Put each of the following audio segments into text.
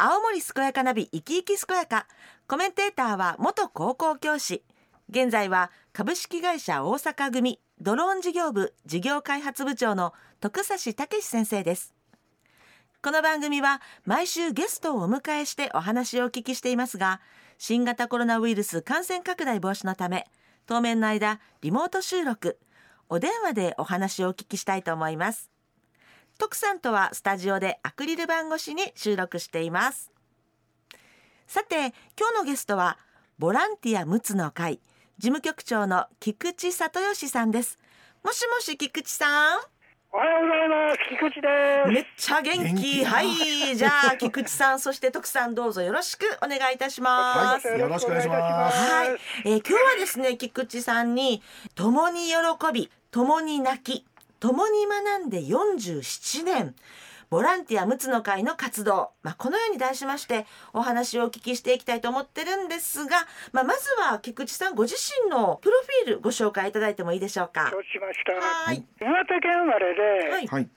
青森健やかナビ生き生き健やか。コメンテーターは元高校教師。現在は株式会社大阪組。ドローン事業部事業開発部長の徳指武先生です。この番組は毎週ゲストをお迎えしてお話をお聞きしていますが新型コロナウイルス感染拡大防止のため当面の間リモート収録。お電話でお話をお聞きしたいと思います。徳さんとはスタジオでアクリル板越しに収録しています。さて今日のゲストはボランティア陸奥の会事務局長の菊池里義さんです。もしもし菊池さん？おはようございます。菊池です。めっちゃ元気。はい。じゃあ菊池さんそして徳さんどうぞよろしくお願いいたします。はい。よろしくお願いします。はい、えー今日はですね菊池さんに共に喜び共に泣き共に学んで47年ボランティア陸奥の会の活動、まあ、このように題しましてお話をお聞きしていきたいと思ってるんですが、まあ、まずは菊池さんご自身のプロフィールご紹介いただいてもいいでしょうか？承知しました。はい。岩手県生まれで、はい。はい。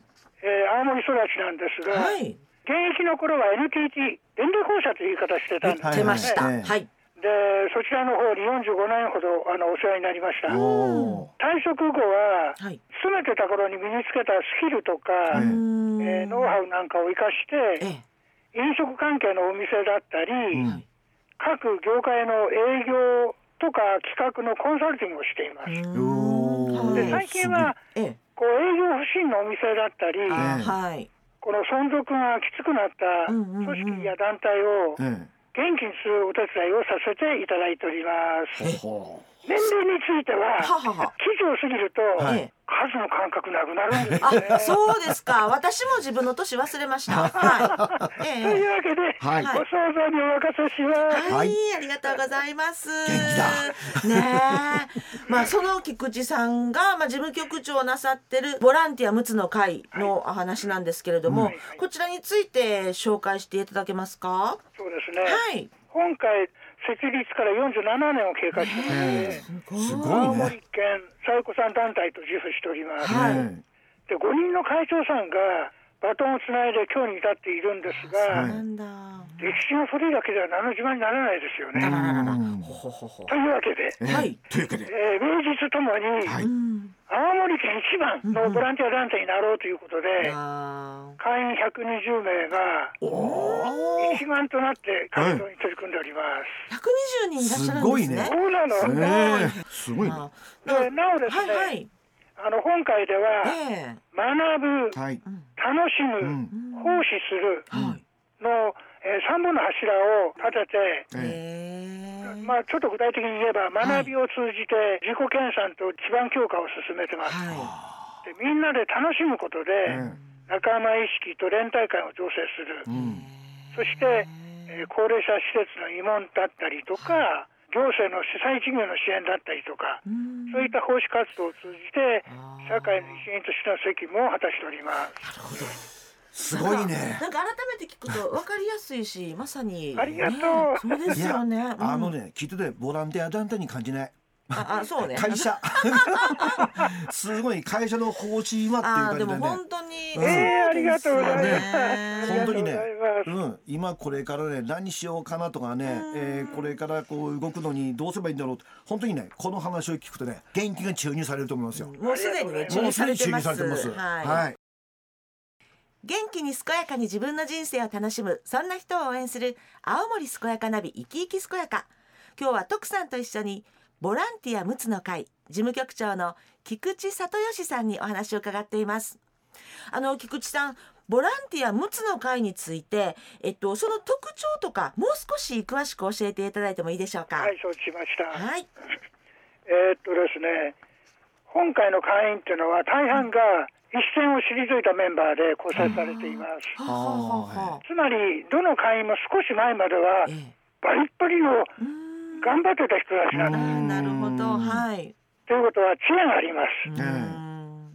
えー青森育ちなんですが、はい。現役の頃は NTT 電力放射という言い方してたんです、はい出ました。ええはいでそちらの方に45年ほどあのお世話になりました。退職後は、はい。勤めてた頃に身につけたスキルとか、えーノウハウなんかを生かして、え飲食関係のお店だったり、うん。各業界の営業とか企画のコンサルティングをしています。ではい最近はえ。えこう営業不振のお店だったり、この存続がきつくなったうんうんうん。組織や団体をえ元気にするお手伝いをさせていただいております。年齢については、ははは記事を過ぎると、数の感覚なくなるんですよね。あ、そうですか。私も自分の年忘れました。はい。えといえうわけで、はいご想像にお任せします。はい、はいありがとうございます。元ねえ。まあ、その菊池さんが、まあ、事務局長をなさってるボランティア陸奥の会のお話なんですけれども、はいこちらについて紹介していただけますか？そうですね。はい。今回設立から47年を経過してまえして、すごいね青森県佐子さん団体と自負しております。はいえで5人の会長さんがバトンをつないで今日に至っているんですが。歴史が古いだけでは何の自慢にならないですよえ。ね。と。いうわけで、ええはいというわけで。えー名実ともにはいうん。青森県一番のボランティア団体になろうということで、あ会員120名がおお。一丸となって活動に取り組んでおります。あ。120人いらっしゃるんですね。すそうなの。ええ。すごいね。あでなおですね、はいはい。あの本会では、ええ学ぶ、はい。楽しむ、うん。奉仕するはい。の、えー、3本の柱を立てて、えええまあ、ちょっと具体的に言えば学びを通じて自己研鑽と基盤強化を進めてます、はでみんなで楽しむことでえ仲間意識と連帯感を醸成する、え。うん。そして、えー高齢者施設の慰問だったりとか行政の主催事業の支援だったりとかそういった奉仕活動を通じて社会の一員としての責務を果たしております。すごいね。なんか改めて聞くと分かりやすいし、まさに、ありがとうねそうですよね。うんあの。ね、聞いててボランティア団体に感じない。あ、あそうね。会社。すごい会社の方針はあ、っていう感じでも本。当に。うんえーありがとうございますね本当にねうん、今これからね何しようかなとかね、えーこれからこう動くのにどうすればいいんだろう本当にねこの話を聞くとね元気が注入されると思いますよ。もうすでにね、注も入うすでに注されてます。入されてます。はい。はい。元気に健やかに自分の人生を楽しむそんな人を応援する青森健やかナビ生き生き健やか。今日は徳さんと一緒にボランティア陸奥の会事務局長の菊池里義さんにお話を伺っています。あの菊池さんボランティア陸奥の会についてえっとその特徴とかもう少し詳しく教えていただいてもいいでしょうか？はい承知しました、はい。えーっとですね今回の会員っていうのは大半が一線を退いたメンバーで構成されています。つまりどの会員も少し前まではええ。バリッバリのうーん。頑張ってた人たちなんです。なるほど。うん。はい。ということは知恵があります。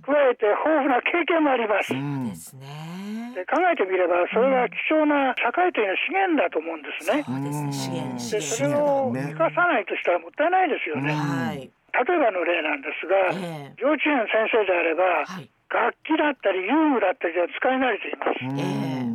加えて豊富な経験もあります。うん。ですね。で考えてみればそれは貴重な社会的な資源だと思うんですね。そうですね。資源それ源をね生かさないとしたらもったいないですよね、うんはい例えばの例なんですが、ええ幼稚園の先生であれば、はい楽器だったり遊具だったりでは使い慣れています、うんええ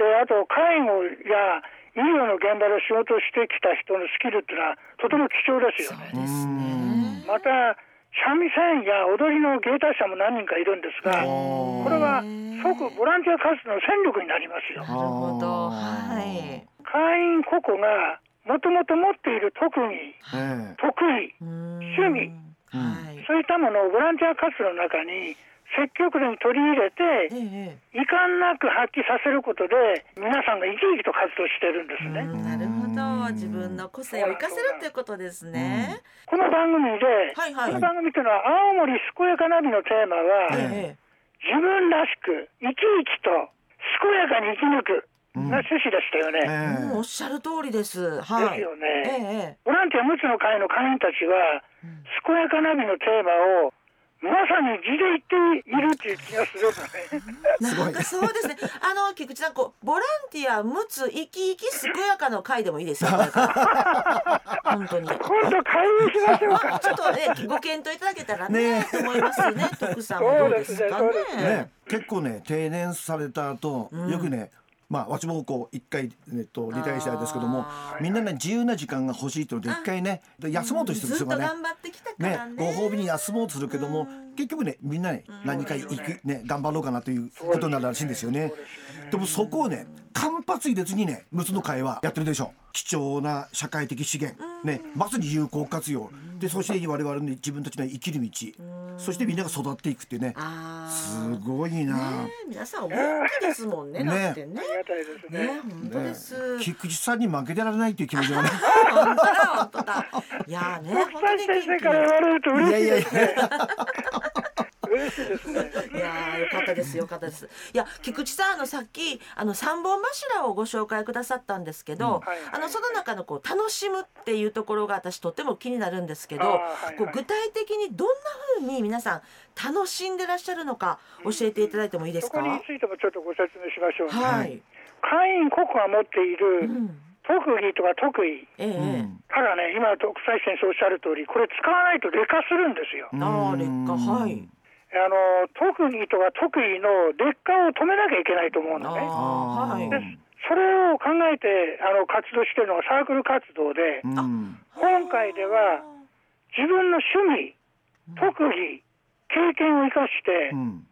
であと介護や医療の現場で仕事をしてきた人のスキルっていうのはとても貴重ですよね。ね。また三味線や踊りの芸達者も何人かいるんですがこれは即ボランティア活動の戦力になりますよ。なるほど。はい。会員個々がもともと持っている特技え得意趣味はい。そういったものをボランティア活動の中に積極的に取り入れてええ。遺憾なく発揮させることで皆さんが生き生きと活動してるんですね。なるほど。自分の個性を生かせるっていうことですね。この番組で、はいはいこの番組というのは青森健やかナビのテーマは、ええ。自分らしく生き生きと健やかに生き抜くな趣旨でしたよね。えうんおっしゃる通りです。はですい。よね。ええ。ボランティア6つの会の会員たちは、健やかナビのテーマをまさに字で言っているっていう気がするのね。なんかそうですね。あの菊池さん、こうボランティア、むつ、生き生き健やかの会でもいいですよ。本当に。今度会員しましょうまあ、か。ちょっとね、ご検討いただけたらね、ねと思いますよね。徳さんもどうですか。ね、結構ね定年された後、よくねまあ私もこう一回えっとリタイアしたんですけどもあみんなね自由な時間が欲しいっていうので一回ねで休もうとしてるん。ですよね。ね。ご褒美に休もうとするけども結局ねみんなね何か行くね頑張ろうかなということになるらしいんですよね。でもそこをね間髪入れずにね陸奥の会はやってるでしょ貴重な社会的資源ねまさに有効活用でそして我々の自分たちの生きる道そしてみんなが育っていくってねああ。すごいな。ね皆さんお元気ですもんね。ねだってね。ありがたいですね。ね、本当です。菊池さんに負けてられないっていう気持ちがね。本当だ、本当だ。いやーね、国本当に先生から言われるとい嬉しいやいやいですね。や。嬉しいですね。気。いやー、よかったです、よかったです。いや、菊池さん、あの、さっき、あの、三本柱をご紹介くださったんですけど。あの、その中の、こう、楽しむっていうところが、私とっても気になるんですけど。はいはいこう、具体的にどんな風に皆さん、楽しんでらっしゃるのか、教えていただいてもいいですか？そこについてもちょっとご説明しましょうね。はい。会員個々が持っているうん。特技とか特異。ええうんただね、今、徳斎先生おっしゃる通り、これ使わないと劣化するんですよ。ああ、劣化、はい。あの、特技とか特異の劣化を止めなきゃいけないと思うのね。ああ、はい。でそれを考えてあの活動してるのがサークル活動で、うん。今回では自分の趣味、特技、経験を生かして、うん。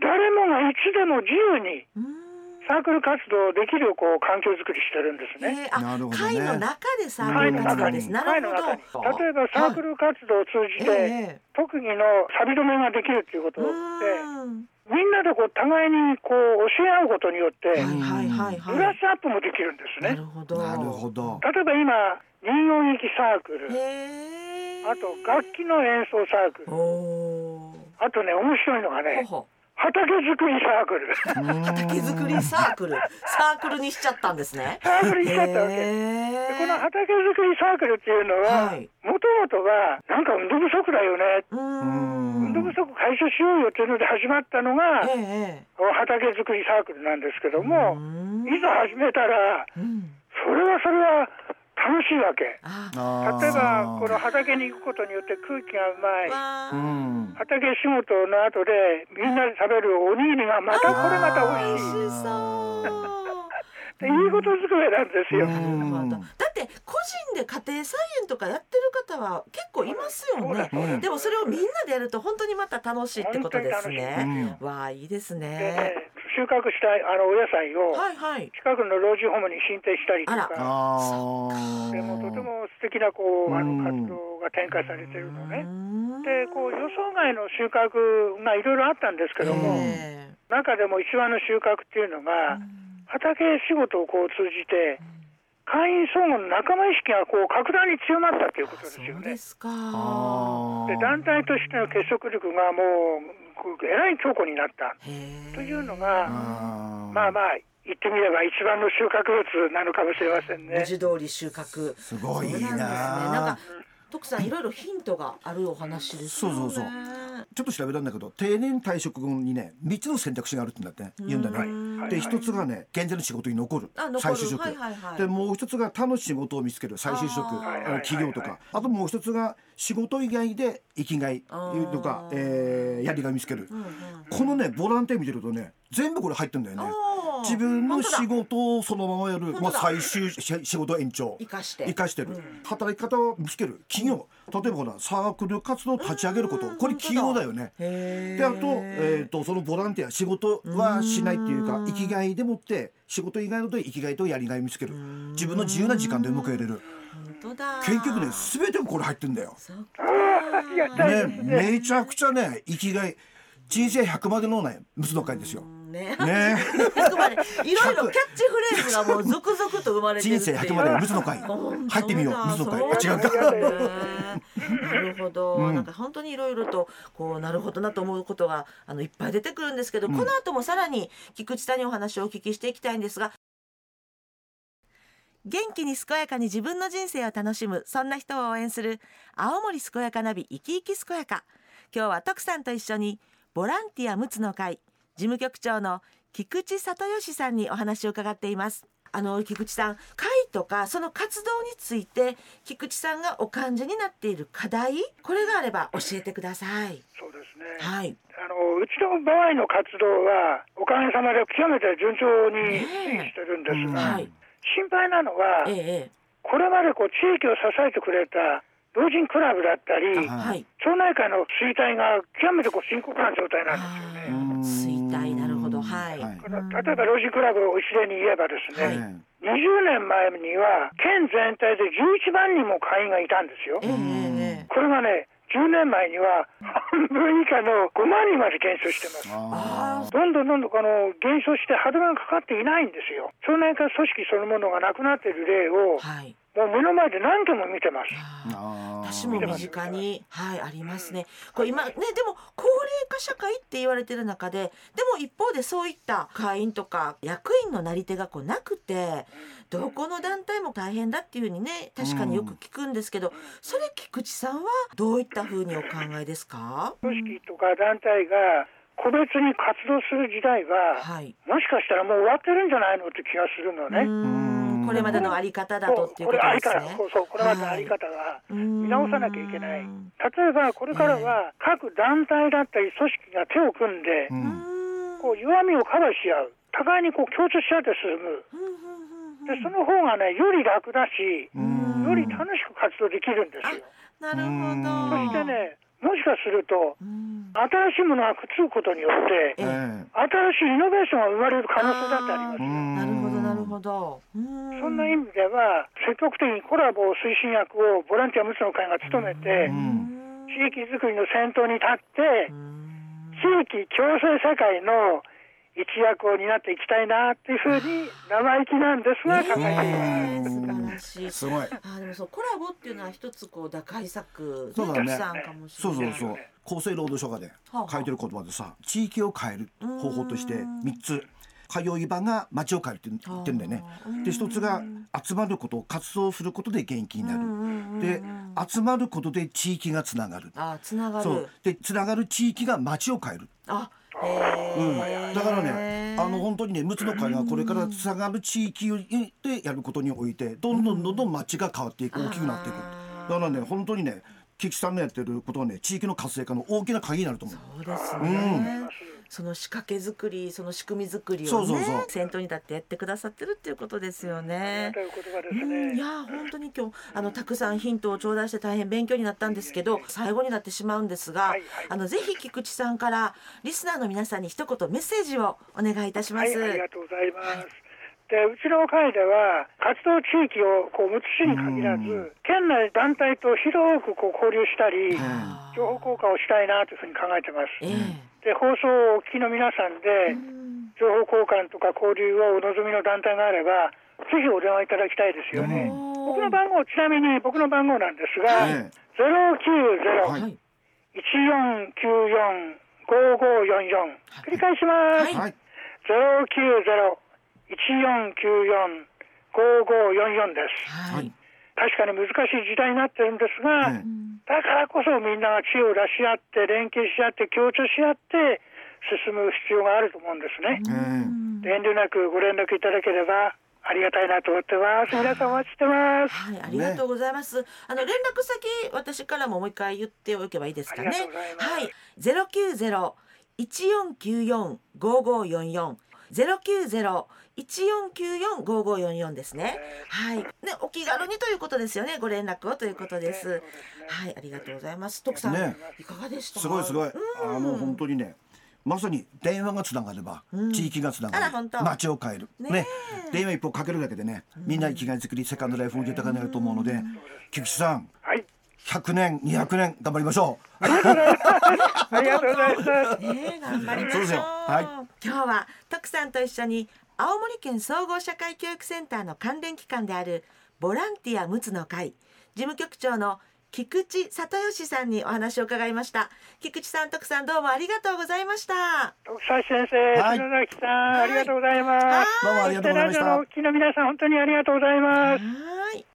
誰もがいつでも自由にうんサークル活動できるこう環境づくりしてるんですね。えー、あなるほどね会の中でサーク会ル活動の中に、です。なる会の中にほど。例えばサークル活動を通じて、ええ特技の錆止めができるっていうことうで、んみんなでこう互いにこう教え合うことによって、はいはいはいブラはッシュアップもできるんですい。なね。るほど。なるほど。例えば今、人形劇サークル、へえ。あと楽器の演奏サークル。あとね、面白いのがね、ほほ。畑作りサークル。畑作りサークル、サークルにしちゃったんですね。サークルにしちゃったわけ。このえ。畑作りサークルっていうのははい、もともとは、なんか運動不足だよね。運動不足解消しようよっていうので始まったのが、畑作りサークルなんですけども、うんいざ始めたら、うん。それはそれは楽しいわけ。あ。あー例えば、この畑に行くことによって空気がうまい。畑仕事の後でみんなで食べるおにぎりがまたこれまた美味しい。いいことずくめなんですよ。うんなるほど。だって個人で家庭菜園とかやってる方は結構いますよねでもそれをみんなでやると本当にまた楽しいってことですね。うわあいいですでね。ね、収穫したあのお野菜をはいはい。近くの老人ホームに進呈したりとあか、ああ。でもとても素敵なこうあうんの活動が展開されてるのね。うんでこう予想外の収穫がいろいろあったんですけども、え中でも一番の収穫っていうのが、畑仕事をこう通じて、会員相互の仲間意識がこう格段に強まったということえですよねそうで。すか。あーで団体としての結束力がもうえらい強固になったというのが、まあまあ言ってみれば一番の収穫物なのかもしれませんね。文字通り収穫。すごいなんですね。ななんか徳さんいろいろヒントがあるお話ですよね。そうそうそうちょっと調べたんだけど定年退職後にね3つの選択肢があるってなってね言うんだね。はい。で一つがね現在の仕事に残る。再就職、はいはいはい。でもう一つが楽しい仕事を見つける。再就職。企業とか。あともう一つが仕事以外で生きがいとかえーやりがい見つける。うんうんこのねボランティア見てるとね全部これ入ってんだよね。あ自分の仕本事をそのままやる、まあ、最終し仕事延長。生かして。生かしてる、働き方を見つける。企業。例えばほらサークル活動を立ち上げること。うんこれ企業だ。よね。へであと,、えー、とそのボランティア仕事はしないっていうかうん。生きがいでもって仕事以外のと生きがいとやりがいを見つける。自分の自由な時間で迎えれる。結局ね全てがこれ入ってんだよ。ね。めちゃくちゃね生きがい。人生100までのねむつの会ですよ。ね。ね。100まで。いろいろキャッチフレーズがもう続々と生まれてる人生100までむつの会入ってみよう。だ。むつの会違うか。なるほど、うん。なんか本当にいろいろとこうなるほどなと思うことがあのいっぱい出てくるんですけど、うん。この後もさらに菊池さんにお話をお聞きしていきたいんですが元気に健やかに自分の人生を楽しむそんな人を応援する青森健やかナビ生き生き健やか。今日は徳さんと一緒にボランティア陸奥の会事務局長の菊池里義さんにお話を伺っています。あの菊池さん会とかその活動について菊池さんがお感じになっている課題これがあれば教えてください。そうですね。はい。あのうちの場合の活動はおかげさまで極めて順調に推移してるんですが、はい。心配なのはええこれまでこう地域を支えてくれた老人クラブだったりはい。町内会の衰退が極めてこう深刻な状態なんですよね。例えば老人クラブを一例に言えばですはいね、20年前には県全体で11万人も会員がいたんですよえ。えええこれがね10年前には半分以下の5万人まで減少してます。どんどんどんどんこの減少して歯止めがかかっていないんですよ。町内会組織そのものがなくなっている例をはいもう目の前で何件も見てます。あ私も身近に、はい、ありますね。これ今ね、でも高齢化社会って言われてる中で、でも一方でそういった会員とか役員のなり手がこうなくて、どこの団体も大変だっていうふうにね、確かによく聞くんですけど、それ菊池さんはどういったふうにお考えですか？組織とか団体が個別に活動する時代は、はい。もしかしたらもう終わってるんじゃないのって気がするのうね。これまでのあり方だとっていうことですね。そうそうこれまでのあり方が見見直さなきゃいけない。例えばこれからは各団体だったり組織が手を組んでーうん。こう弱みをカバーし合う。互いにこう共通し合って進む。でその方がねより楽だしうん。より楽しく活動できるんですよ。なるほそど。してねもしかするとうん。新しいものがくっつくことによってええ。新しいイノベーションが生まれる可能性だってありますなるほどなるほど。そそんな意味では積極的にコラボ推進役をボランティア無償の会が務めてうん。地域づくりの先頭に立って地域共生社会の一役を担っていきたいなっていうふうに生意気なんですが考え。ています。し。い。すごい。あでもそうコラボっていうのは一つこう打開策そうだね。たくさんかもしれない。そうそうそう。厚生労働省がねはあはあ。書いてる言葉でさ地域を変える方法として3つ。通い場が街を変えるって言ってるんだよね。で一つが集まること活動することで元気になる。で集まることで地域がつながる。あつながる。そう。でつながる地域が街を変える。あうん、だからねあの本当にね陸奥の会がこれからつながる地域でやることにおいてどんどんどんどん街が変わっていく大きくなっていく。だからね本当にね菊池さんのやってることはね地域の活性化の大きな鍵になると思う。そうですね。その仕掛け作り、その仕組み作りをねそうそうそう先頭に立ってやってくださってるっていうことですよねと。いう言葉ですうん、いね。やー本当に今日あのたくさんヒントを頂戴して大変勉強になったんですけど最後になってしまうんですが、はいはいあのぜひ菊池さんからリスナーの皆さんに一言メッセージをお願いいたします。はい、ありがとうございます。でうちの会では活動地域をこう6つ市に限らず県内団体と広くこう交流したり情報交換をしたいなというふうに考えてます。えで放送をお聞きの皆さんで情報交換とか交流をお望みの団体があればぜひお電話いただきたいですよね。僕の番号ちなみに僕の番号なんですが、え090、はい。はい。1494-5544繰り返します。はい090-1494-5544です。はい、はい確かに難しい時代になってるんですが、ええだからこそみんなが知恵を出し合って連携し合って協調し合って進む必要があると思うんですね。ええで遠慮なくご連絡いただければありがたいなと思ってます。皆さんお待ちしてます。はい、ありがとうございます。あの連絡先私からももう一回言っておけばいいですかね。ありがとうございますはい、ゼロ九ゼロ一四九四五五四四090-1494-5544ですね。はい。ね、お気軽にということですよね。ご連絡をということです。ね。はい、ありがとうございます。徳さん、ね。いかがでした？すごいすごい。あの本当にねまさに電話がつながれば地域がつながる。街を変える。ね。ね。電話一本かけるだけでねみんな生きがい作りセカンドライフも豊かになると思うので菊池さんはい。100年200年頑張りましょう。ありがとうございます。ありがとうございます。ねえ頑張りましょう。そうはい。今日は徳さんと一緒に青森県総合社会教育センターの関連機関であるボランティア陸奥の会事務局長の菊池里義さんにお話を伺いました。菊池さん徳さんどうもありがとうございました。徳橋先生、はい。篠崎さん、ありがとうございます。はい。どうもありがとうございました。ラジオのお聞きの皆さん、本当にありがとうございます。はい